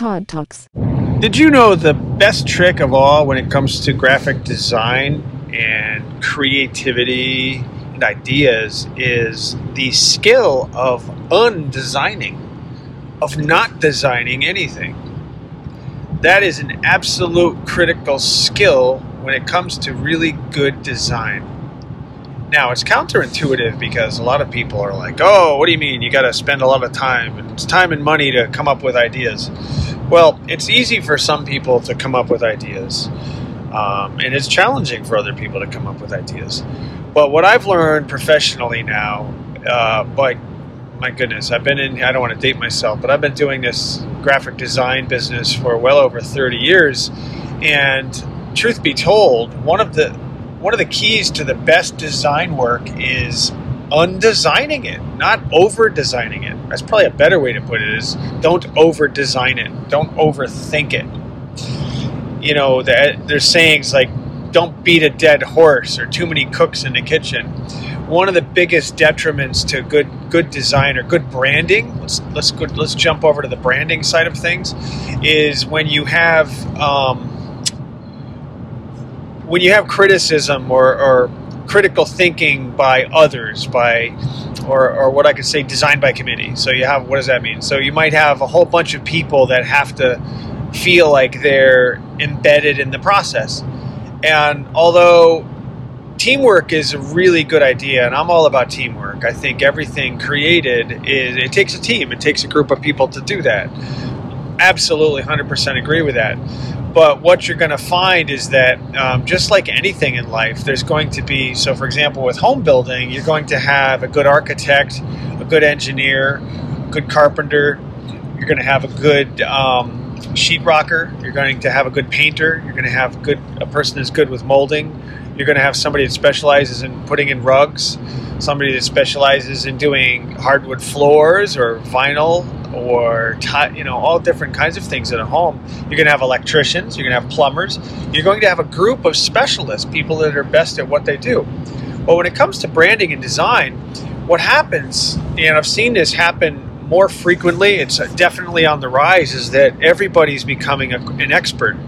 Todd Talks. Did you know the best trick of all when it comes to graphic design and creativity and ideas is the skill of undesigning, of not designing anything? That is an absolute critical skill when it comes to really good design. Now, it's counterintuitive because a lot of people are like, oh, what do you mean? You got to spend a lot of time, and it's time and money to come up with ideas. Well, it's easy for some people to come up with ideas, um, and it's challenging for other people to come up with ideas. But what I've learned professionally now, uh, but my goodness, I've been in, I don't want to date myself, but I've been doing this graphic design business for well over 30 years. And truth be told, one of the one of the keys to the best design work is undesigning it, not over designing it. That's probably a better way to put it is don't over design it. Don't overthink it. You know, there's sayings like don't beat a dead horse or too many cooks in the kitchen. One of the biggest detriments to good good design or good branding, let's let's go, let's jump over to the branding side of things, is when you have um, when you have criticism or, or critical thinking by others, by or, or what I could say, designed by committee. So you have what does that mean? So you might have a whole bunch of people that have to feel like they're embedded in the process. And although teamwork is a really good idea, and I'm all about teamwork, I think everything created is it takes a team, it takes a group of people to do that. Absolutely, 100% agree with that. But what you're going to find is that um, just like anything in life, there's going to be, so for example, with home building, you're going to have a good architect, a good engineer, a good carpenter, you're going to have a good um, sheetrocker, you're going to have a good painter, you're going to have good, a person that's good with molding, you're going to have somebody that specializes in putting in rugs, somebody that specializes in doing hardwood floors or vinyl or t- you know all different kinds of things in a home. You're going to have electricians, you're going to have plumbers, you're going to have a group of specialists, people that are best at what they do. But when it comes to branding and design, what happens, and I've seen this happen more frequently, it's definitely on the rise, is that everybody's becoming a, an expert.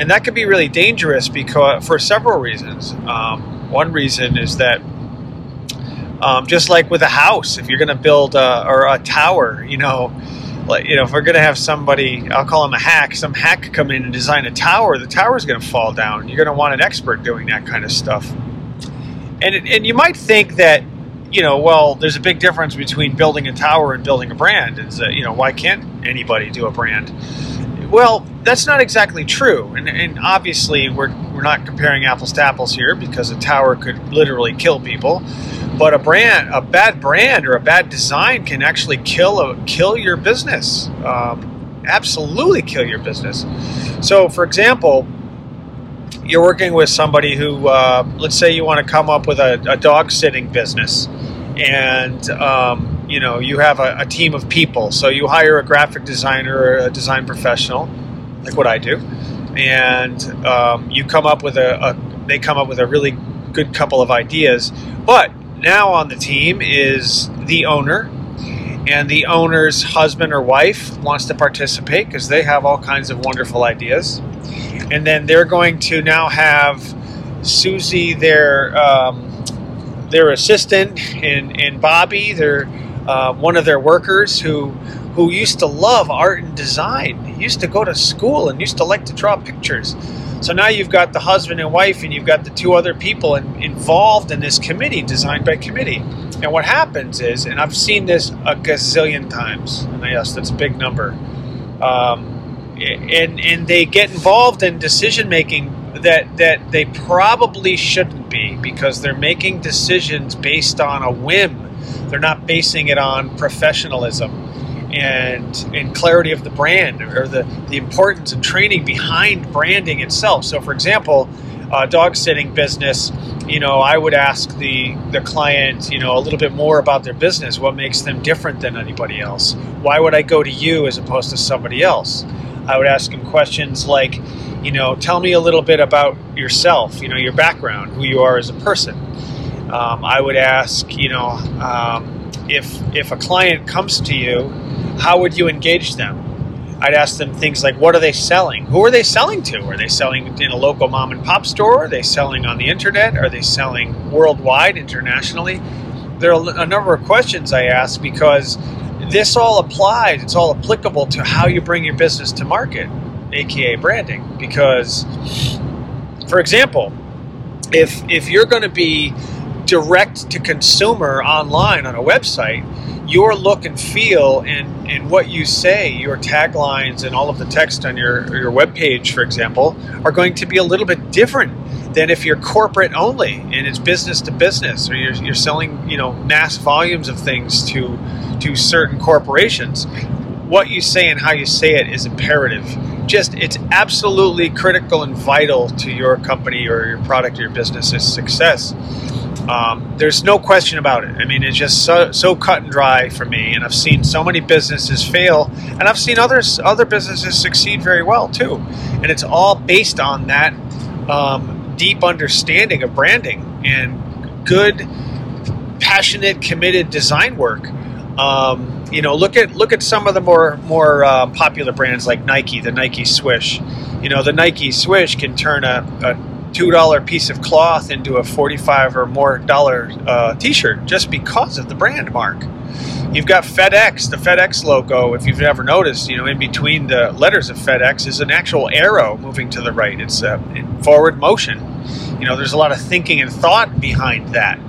And that can be really dangerous because for several reasons. Um, one reason is that um, just like with a house, if you're going to build a, or a tower, you know, like you know, if we're going to have somebody, I'll call him a hack, some hack come in and design a tower, the tower is going to fall down. You're going to want an expert doing that kind of stuff. And and you might think that, you know, well, there's a big difference between building a tower and building a brand. Is that you know why can't anybody do a brand? Well, that's not exactly true, and, and obviously we're we're not comparing apples to apples here because a tower could literally kill people but a brand, a bad brand or a bad design can actually kill a kill your business. Um, absolutely kill your business. So, for example, you're working with somebody who, uh, let's say, you want to come up with a, a dog sitting business, and um, you know you have a, a, team of people. So you hire a graphic designer or a design professional, like what I do, and um, you come up with a, a they come up with a really good couple of ideas, but now on the team is the owner, and the owner's husband or wife wants to participate because they have all kinds of wonderful ideas. And then they're going to now have Susie, their um, their assistant, and, and Bobby, their uh, one of their workers who who used to love art and design. He used to go to school and used to like to draw pictures. So now you've got the husband and wife, and you've got the two other people in, involved in this committee, designed by committee. And what happens is, and I've seen this a gazillion times, and yes, that's a big number. Um, and and they get involved in decision making that that they probably shouldn't be because they're making decisions based on a whim. They're not basing it on professionalism and and clarity of the brand or the, the importance and training behind branding itself. So, for example, a dog sitting business, you know, I would ask the the client, you know, a little bit more about their business. What makes them different than anybody else? Why would I go to you as opposed to somebody else? I would ask them questions like, you know, tell me a little bit about yourself, you know, your background, who you are as a person. Um, I would ask, you know, um, if if a client comes to you how would you engage them? I'd ask them things like, what are they selling? Who are they selling to? Are they selling in a local mom and pop store? Are they selling on the internet? Are they selling worldwide, internationally? There are a number of questions I ask because this all applies, it's all applicable to how you bring your business to market, aka branding. Because, for example, if, if you're going to be direct to consumer online on a website, your look and feel and, and what you say, your taglines and all of the text on your, your web page, for example, are going to be a little bit different than if you're corporate only and it's business to business or you're, you're selling you know mass volumes of things to to certain corporations. What you say and how you say it is imperative. Just it's absolutely critical and vital to your company or your product or your business's success um, there's no question about it. I mean, it's just so, so cut and dry for me, and I've seen so many businesses fail, and I've seen others other businesses succeed very well too, and it's all based on that um, deep understanding of branding and good, passionate, committed design work. Um, you know, look at look at some of the more more uh, popular brands like Nike, the Nike Swish. You know, the Nike Swish can turn a, a two dollar piece of cloth into a forty five or more dollar uh, T-shirt just because of the brand mark. You've got FedEx, the FedEx logo. If you've ever noticed, you know, in between the letters of FedEx is an actual arrow moving to the right. It's uh, in forward motion. You know, there's a lot of thinking and thought behind that.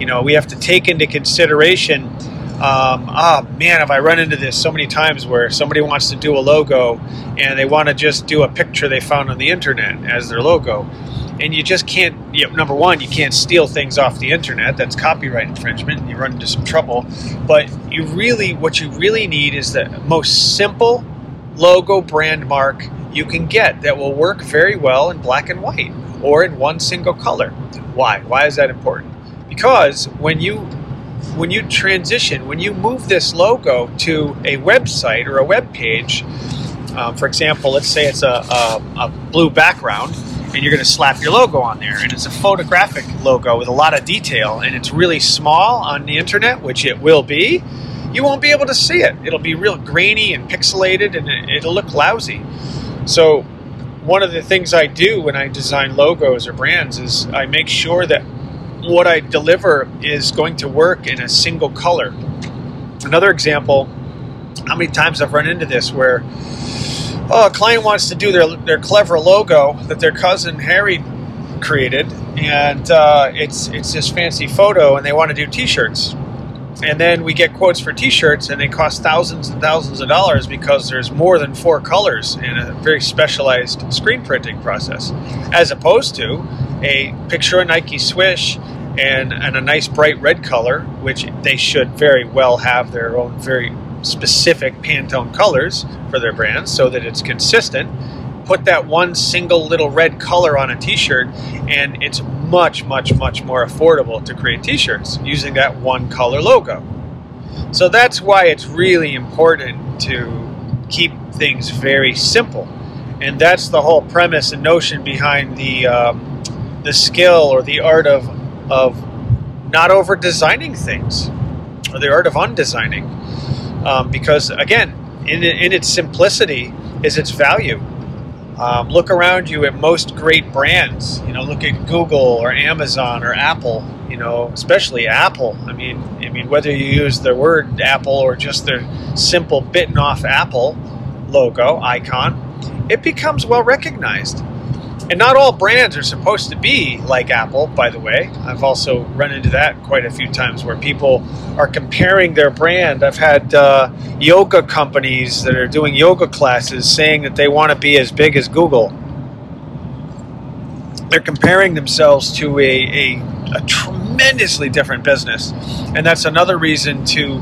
You know, we have to take into consideration um, ah man, have I run into this so many times where somebody wants to do a logo and they want to just do a picture they found on the internet as their logo, and you just can't. You know, number one, you can't steal things off the internet. That's copyright infringement. And you run into some trouble. But you really, what you really need is the most simple logo brand mark you can get that will work very well in black and white or in one single color. Why? Why is that important? Because when you when you transition, when you move this logo to a website or a web page, um, for example, let's say it's a, a, a blue background and you're going to slap your logo on there, and it's a photographic logo with a lot of detail, and it's really small on the internet, which it will be. You won't be able to see it. It'll be real grainy and pixelated, and it'll look lousy. So, one of the things I do when I design logos or brands is I make sure that what I deliver is going to work in a single color. Another example, how many times I've run into this where oh, a client wants to do their, their clever logo that their cousin Harry created, and uh, it's, it's this fancy photo, and they want to do t shirts. And then we get quotes for t shirts, and they cost thousands and thousands of dollars because there's more than four colors in a very specialized screen printing process, as opposed to a picture of Nike Swish and, and a nice bright red color, which they should very well have their own very specific Pantone colors for their brands so that it's consistent. Put that one single little red color on a t shirt, and it's much, much, much more affordable to create t shirts using that one color logo. So that's why it's really important to keep things very simple. And that's the whole premise and notion behind the, um, the skill or the art of of not over designing things, or the art of undesigning. Um, because again, in, in its simplicity is its value. Um, look around you at most great brands. You know, look at Google or Amazon or Apple. You know, especially Apple. I mean, I mean, whether you use the word Apple or just their simple bitten off Apple logo icon, it becomes well recognized. And not all brands are supposed to be like Apple, by the way. I've also run into that quite a few times where people are comparing their brand. I've had uh, yoga companies that are doing yoga classes saying that they want to be as big as Google. They're comparing themselves to a, a, a tremendously different business. And that's another reason to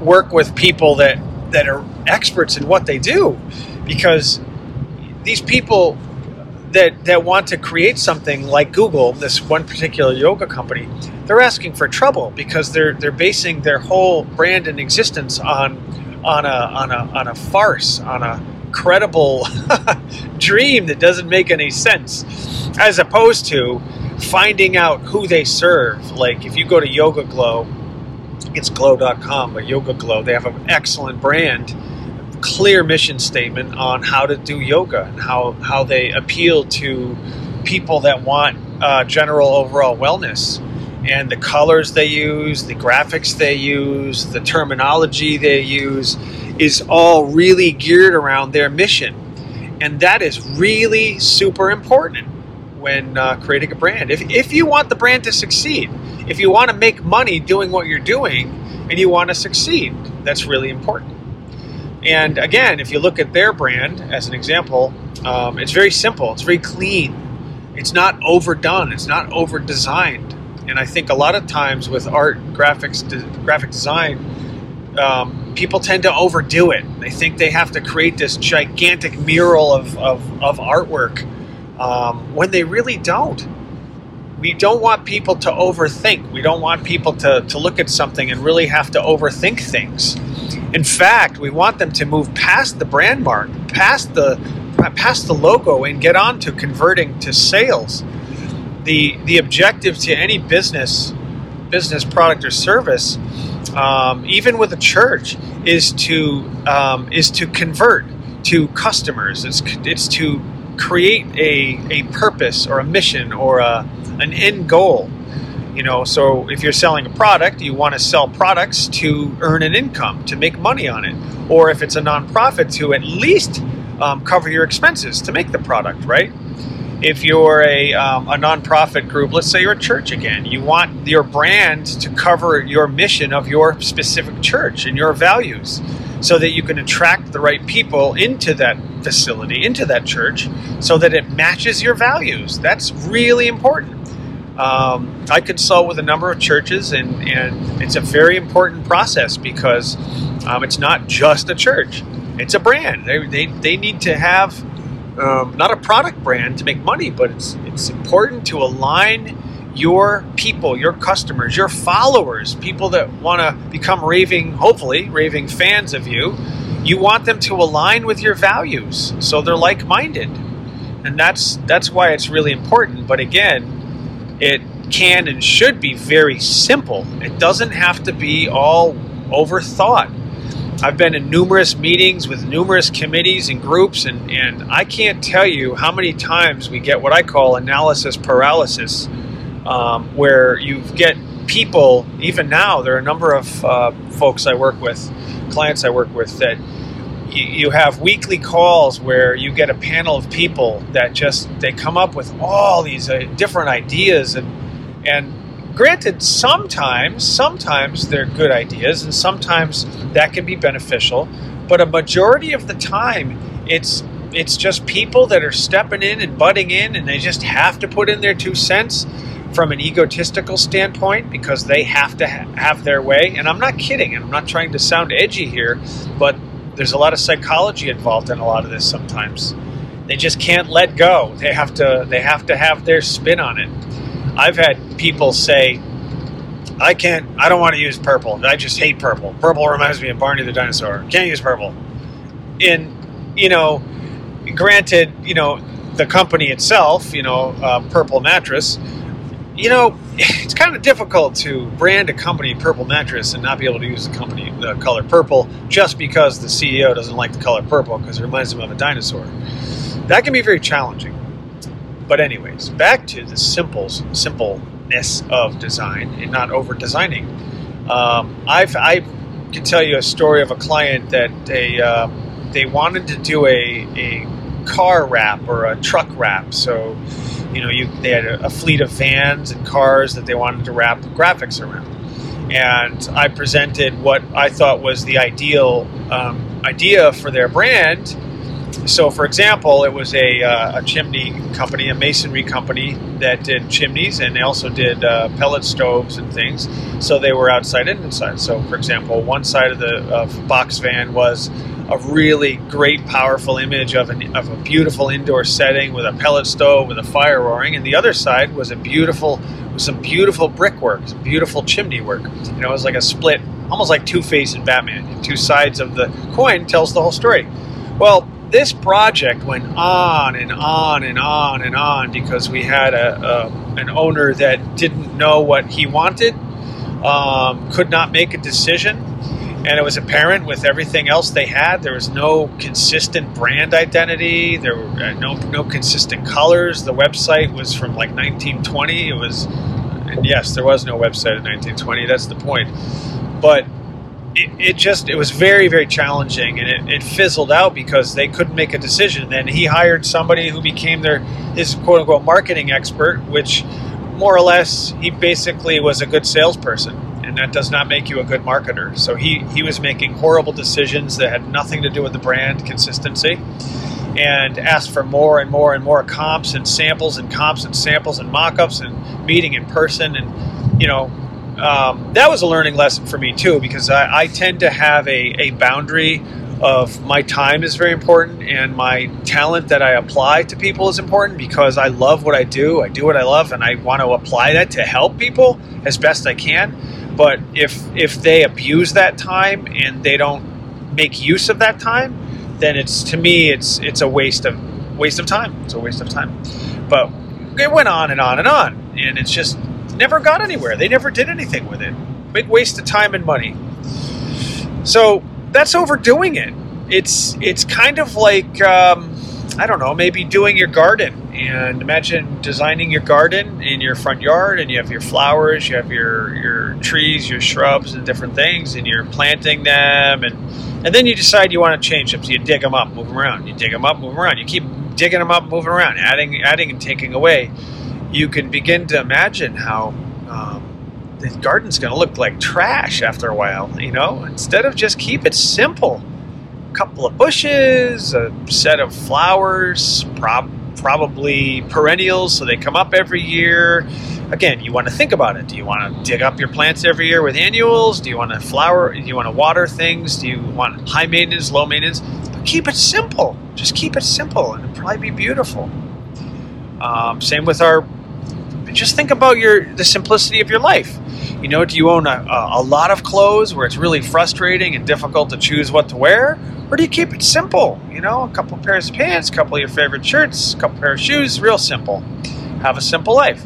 work with people that, that are experts in what they do because these people that that want to create something like Google, this one particular yoga company, they're asking for trouble because they're they're basing their whole brand and existence on on a on a on a farce, on a credible dream that doesn't make any sense, as opposed to finding out who they serve. Like if you go to YogaGlo, it's glo.com, but YogaGlo, they have an excellent brand clear mission statement on how to do yoga and how, how they appeal to people that want uh, general overall wellness. And the colors they use, the graphics they use, the terminology they use is all really geared around their mission. And that is really super important when uh, creating a brand. If, if you want the brand to succeed, if you want to make money doing what you're doing and you want to succeed, that's really important. And again, if you look at their brand as an example, um, it's very simple, it's very clean, it's not overdone, it's not over designed. And I think a lot of times with art, graphics, graphic design, um, people tend to overdo it. They think they have to create this gigantic mural of, of, of artwork um, when they really don't. We don't want people to overthink. We don't want people to, to look at something and really have to overthink things. In fact, we want them to move past the brand mark, past the past the logo, and get on to converting to sales. The the objective to any business business product or service, um, even with a church, is to um, is to convert to customers. It's it's to create a, a purpose or a mission or a, an end goal. You know, so if you're selling a product, you want to sell products to earn an income, to make money on it. Or if it's a nonprofit, to at least um, cover your expenses to make the product, right? If you're a, um, a nonprofit group, let's say you're a church again, you want your brand to cover your mission of your specific church and your values so that you can attract the right people into that facility, into that church, so that it matches your values. That's really important. Um, I consult with a number of churches, and, and it's a very important process because um, it's not just a church, it's a brand. They, they, they need to have um, not a product brand to make money, but it's, it's important to align your people, your customers, your followers, people that want to become raving, hopefully, raving fans of you, you want them to align with your values so they're like-minded. And that's that's why it's really important, but again, it can and should be very simple. It doesn't have to be all overthought. I've been in numerous meetings with numerous committees and groups, and, and I can't tell you how many times we get what I call analysis paralysis um, where you get people, even now, there are a number of uh, folks I work with, clients I work with, that you, you have weekly calls where you get a panel of people that just they come up with all these uh, different ideas and and granted sometimes sometimes they're good ideas and sometimes that can be beneficial but a majority of the time it's it's just people that are stepping in and butting in and they just have to put in their two cents from an egotistical standpoint because they have to ha- have their way. And I'm not kidding, and I'm not trying to sound edgy here, but there's a lot of psychology involved in a lot of this sometimes. They just can't let go. They have to they have to have their spin on it. I've had people say, I can't I don't want to use purple. I just hate purple. Purple reminds me of Barney the dinosaur. Can't use purple. And you know, granted, you know, the company itself, you know, uh, Purple Mattress, you know, it's kind of difficult to brand a company purple mattress and not be able to use the company the color purple just because the CEO doesn't like the color purple because it reminds him of a dinosaur. That can be very challenging. But anyways, back to the simple simpleness of design and not over designing. Um, I've I can tell you a story of a client that they uh, they wanted to do a a car wrap or a truck wrap. So you know, you they had a, a, fleet of vans and cars that they wanted to wrap graphics around, and I presented what I thought was the ideal um, idea for their brand. So, for example, it was a, uh, a, chimney company, a masonry company that did chimneys, and they also did uh, pellet stoves and things. So they were outside and inside. So, for example, one side of the of box van was a really great, powerful image of, an, of a beautiful indoor setting with a pellet stove with a fire roaring, and the other side was a beautiful, some beautiful brickwork, some beautiful chimney work. You know, it was like a split, almost like Two Face and Batman. Two sides of the coin tells the whole story. Well, this project went on and on and on and on because we had a, a an owner that didn't know what he wanted, um, could not make a decision and it was apparent with everything else they had. There was no consistent brand identity. There were uh, no no consistent colors. The website was from like 1920. It was, and yes, there was no website in 1920. That's the point. But it, it just it was very very challenging, and it, it fizzled out because they couldn't make a decision. Then he hired somebody who became their his quote unquote marketing expert, which more or less he basically was a good salesperson and that does not make you a good marketer. So he, he was making horrible decisions that had nothing to do with the brand consistency and asked for more and more and more comps and samples and comps and samples and mock-ups and meeting in person and you know um, that was a learning lesson for me too because I, I tend to have a, a boundary of my time is very important and my talent that I apply to people is important because I love what I do. I do what I love and I want to apply that to help people as best I can. But if if they abuse that time and they don't make use of that time, then it's to me it's it's a waste of waste of time. It's a waste of time. But it went on and on and on, and it's just never got anywhere. They never did anything with it. Big waste of time and money. So that's overdoing it. It's it's kind of like um, I don't know, maybe doing your garden. And imagine designing your garden in your front yard, and you have your flowers, you have your your trees, your shrubs, and different things, and you're planting them, and and then you decide you want to change them. So you dig them up, move them around. You dig them up, move them around. You keep digging them up, moving around, adding, adding, and taking away. You can begin to imagine how um, the garden's going to look like trash after a while. You know, instead of just keep it simple A couple of bushes, a set of flowers, prob- probably perennials, so they come up every year. Again, you want to think about it. Do you want to dig up your plants every year with annuals? Do you want to flower? Do you want to water things? Do you want high maintenance, low maintenance? But keep it simple. Just keep it simple, and it'll probably be beautiful. Um, same with our. Just think about your the simplicity of your life. You know, do you own a, a, lot of clothes where it's really frustrating and difficult to choose what to wear? Or do you keep it simple? You know, a couple pairs of pants, a couple of your favorite shirts, a couple pair of shoes, real simple. Have a simple life.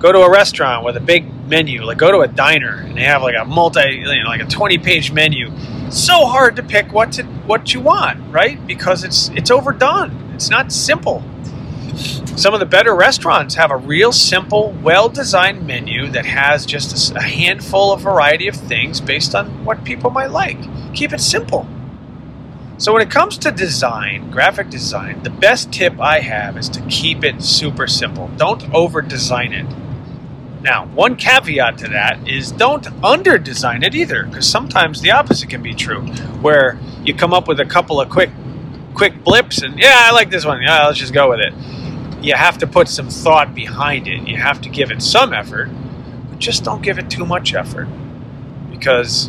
Go to a restaurant with a big menu, like go to a diner and they have like a multi, you know, like a 20 page menu. So hard to pick what to what you want, right? Because it's it's overdone. It's not simple. Some of the better restaurants have a real simple, well designed menu that has just a handful of variety of things based on what people might like. Keep it simple. So, when it comes to design, graphic design, the best tip I have is to keep it super simple. Don't over design it. Now, one caveat to that is don't under design it either, because sometimes the opposite can be true, where you come up with a couple of quick quick blips and yeah, I like this one. Yeah, let's just go with it. You have to put some thought behind it. You have to give it some effort, but just don't give it too much effort. Because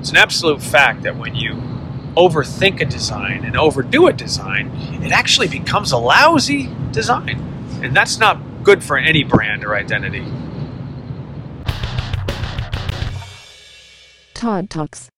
it's an absolute fact that when you overthink a design and overdo a design, it actually becomes a lousy design. And that's not good for any brand or identity. Todd Talks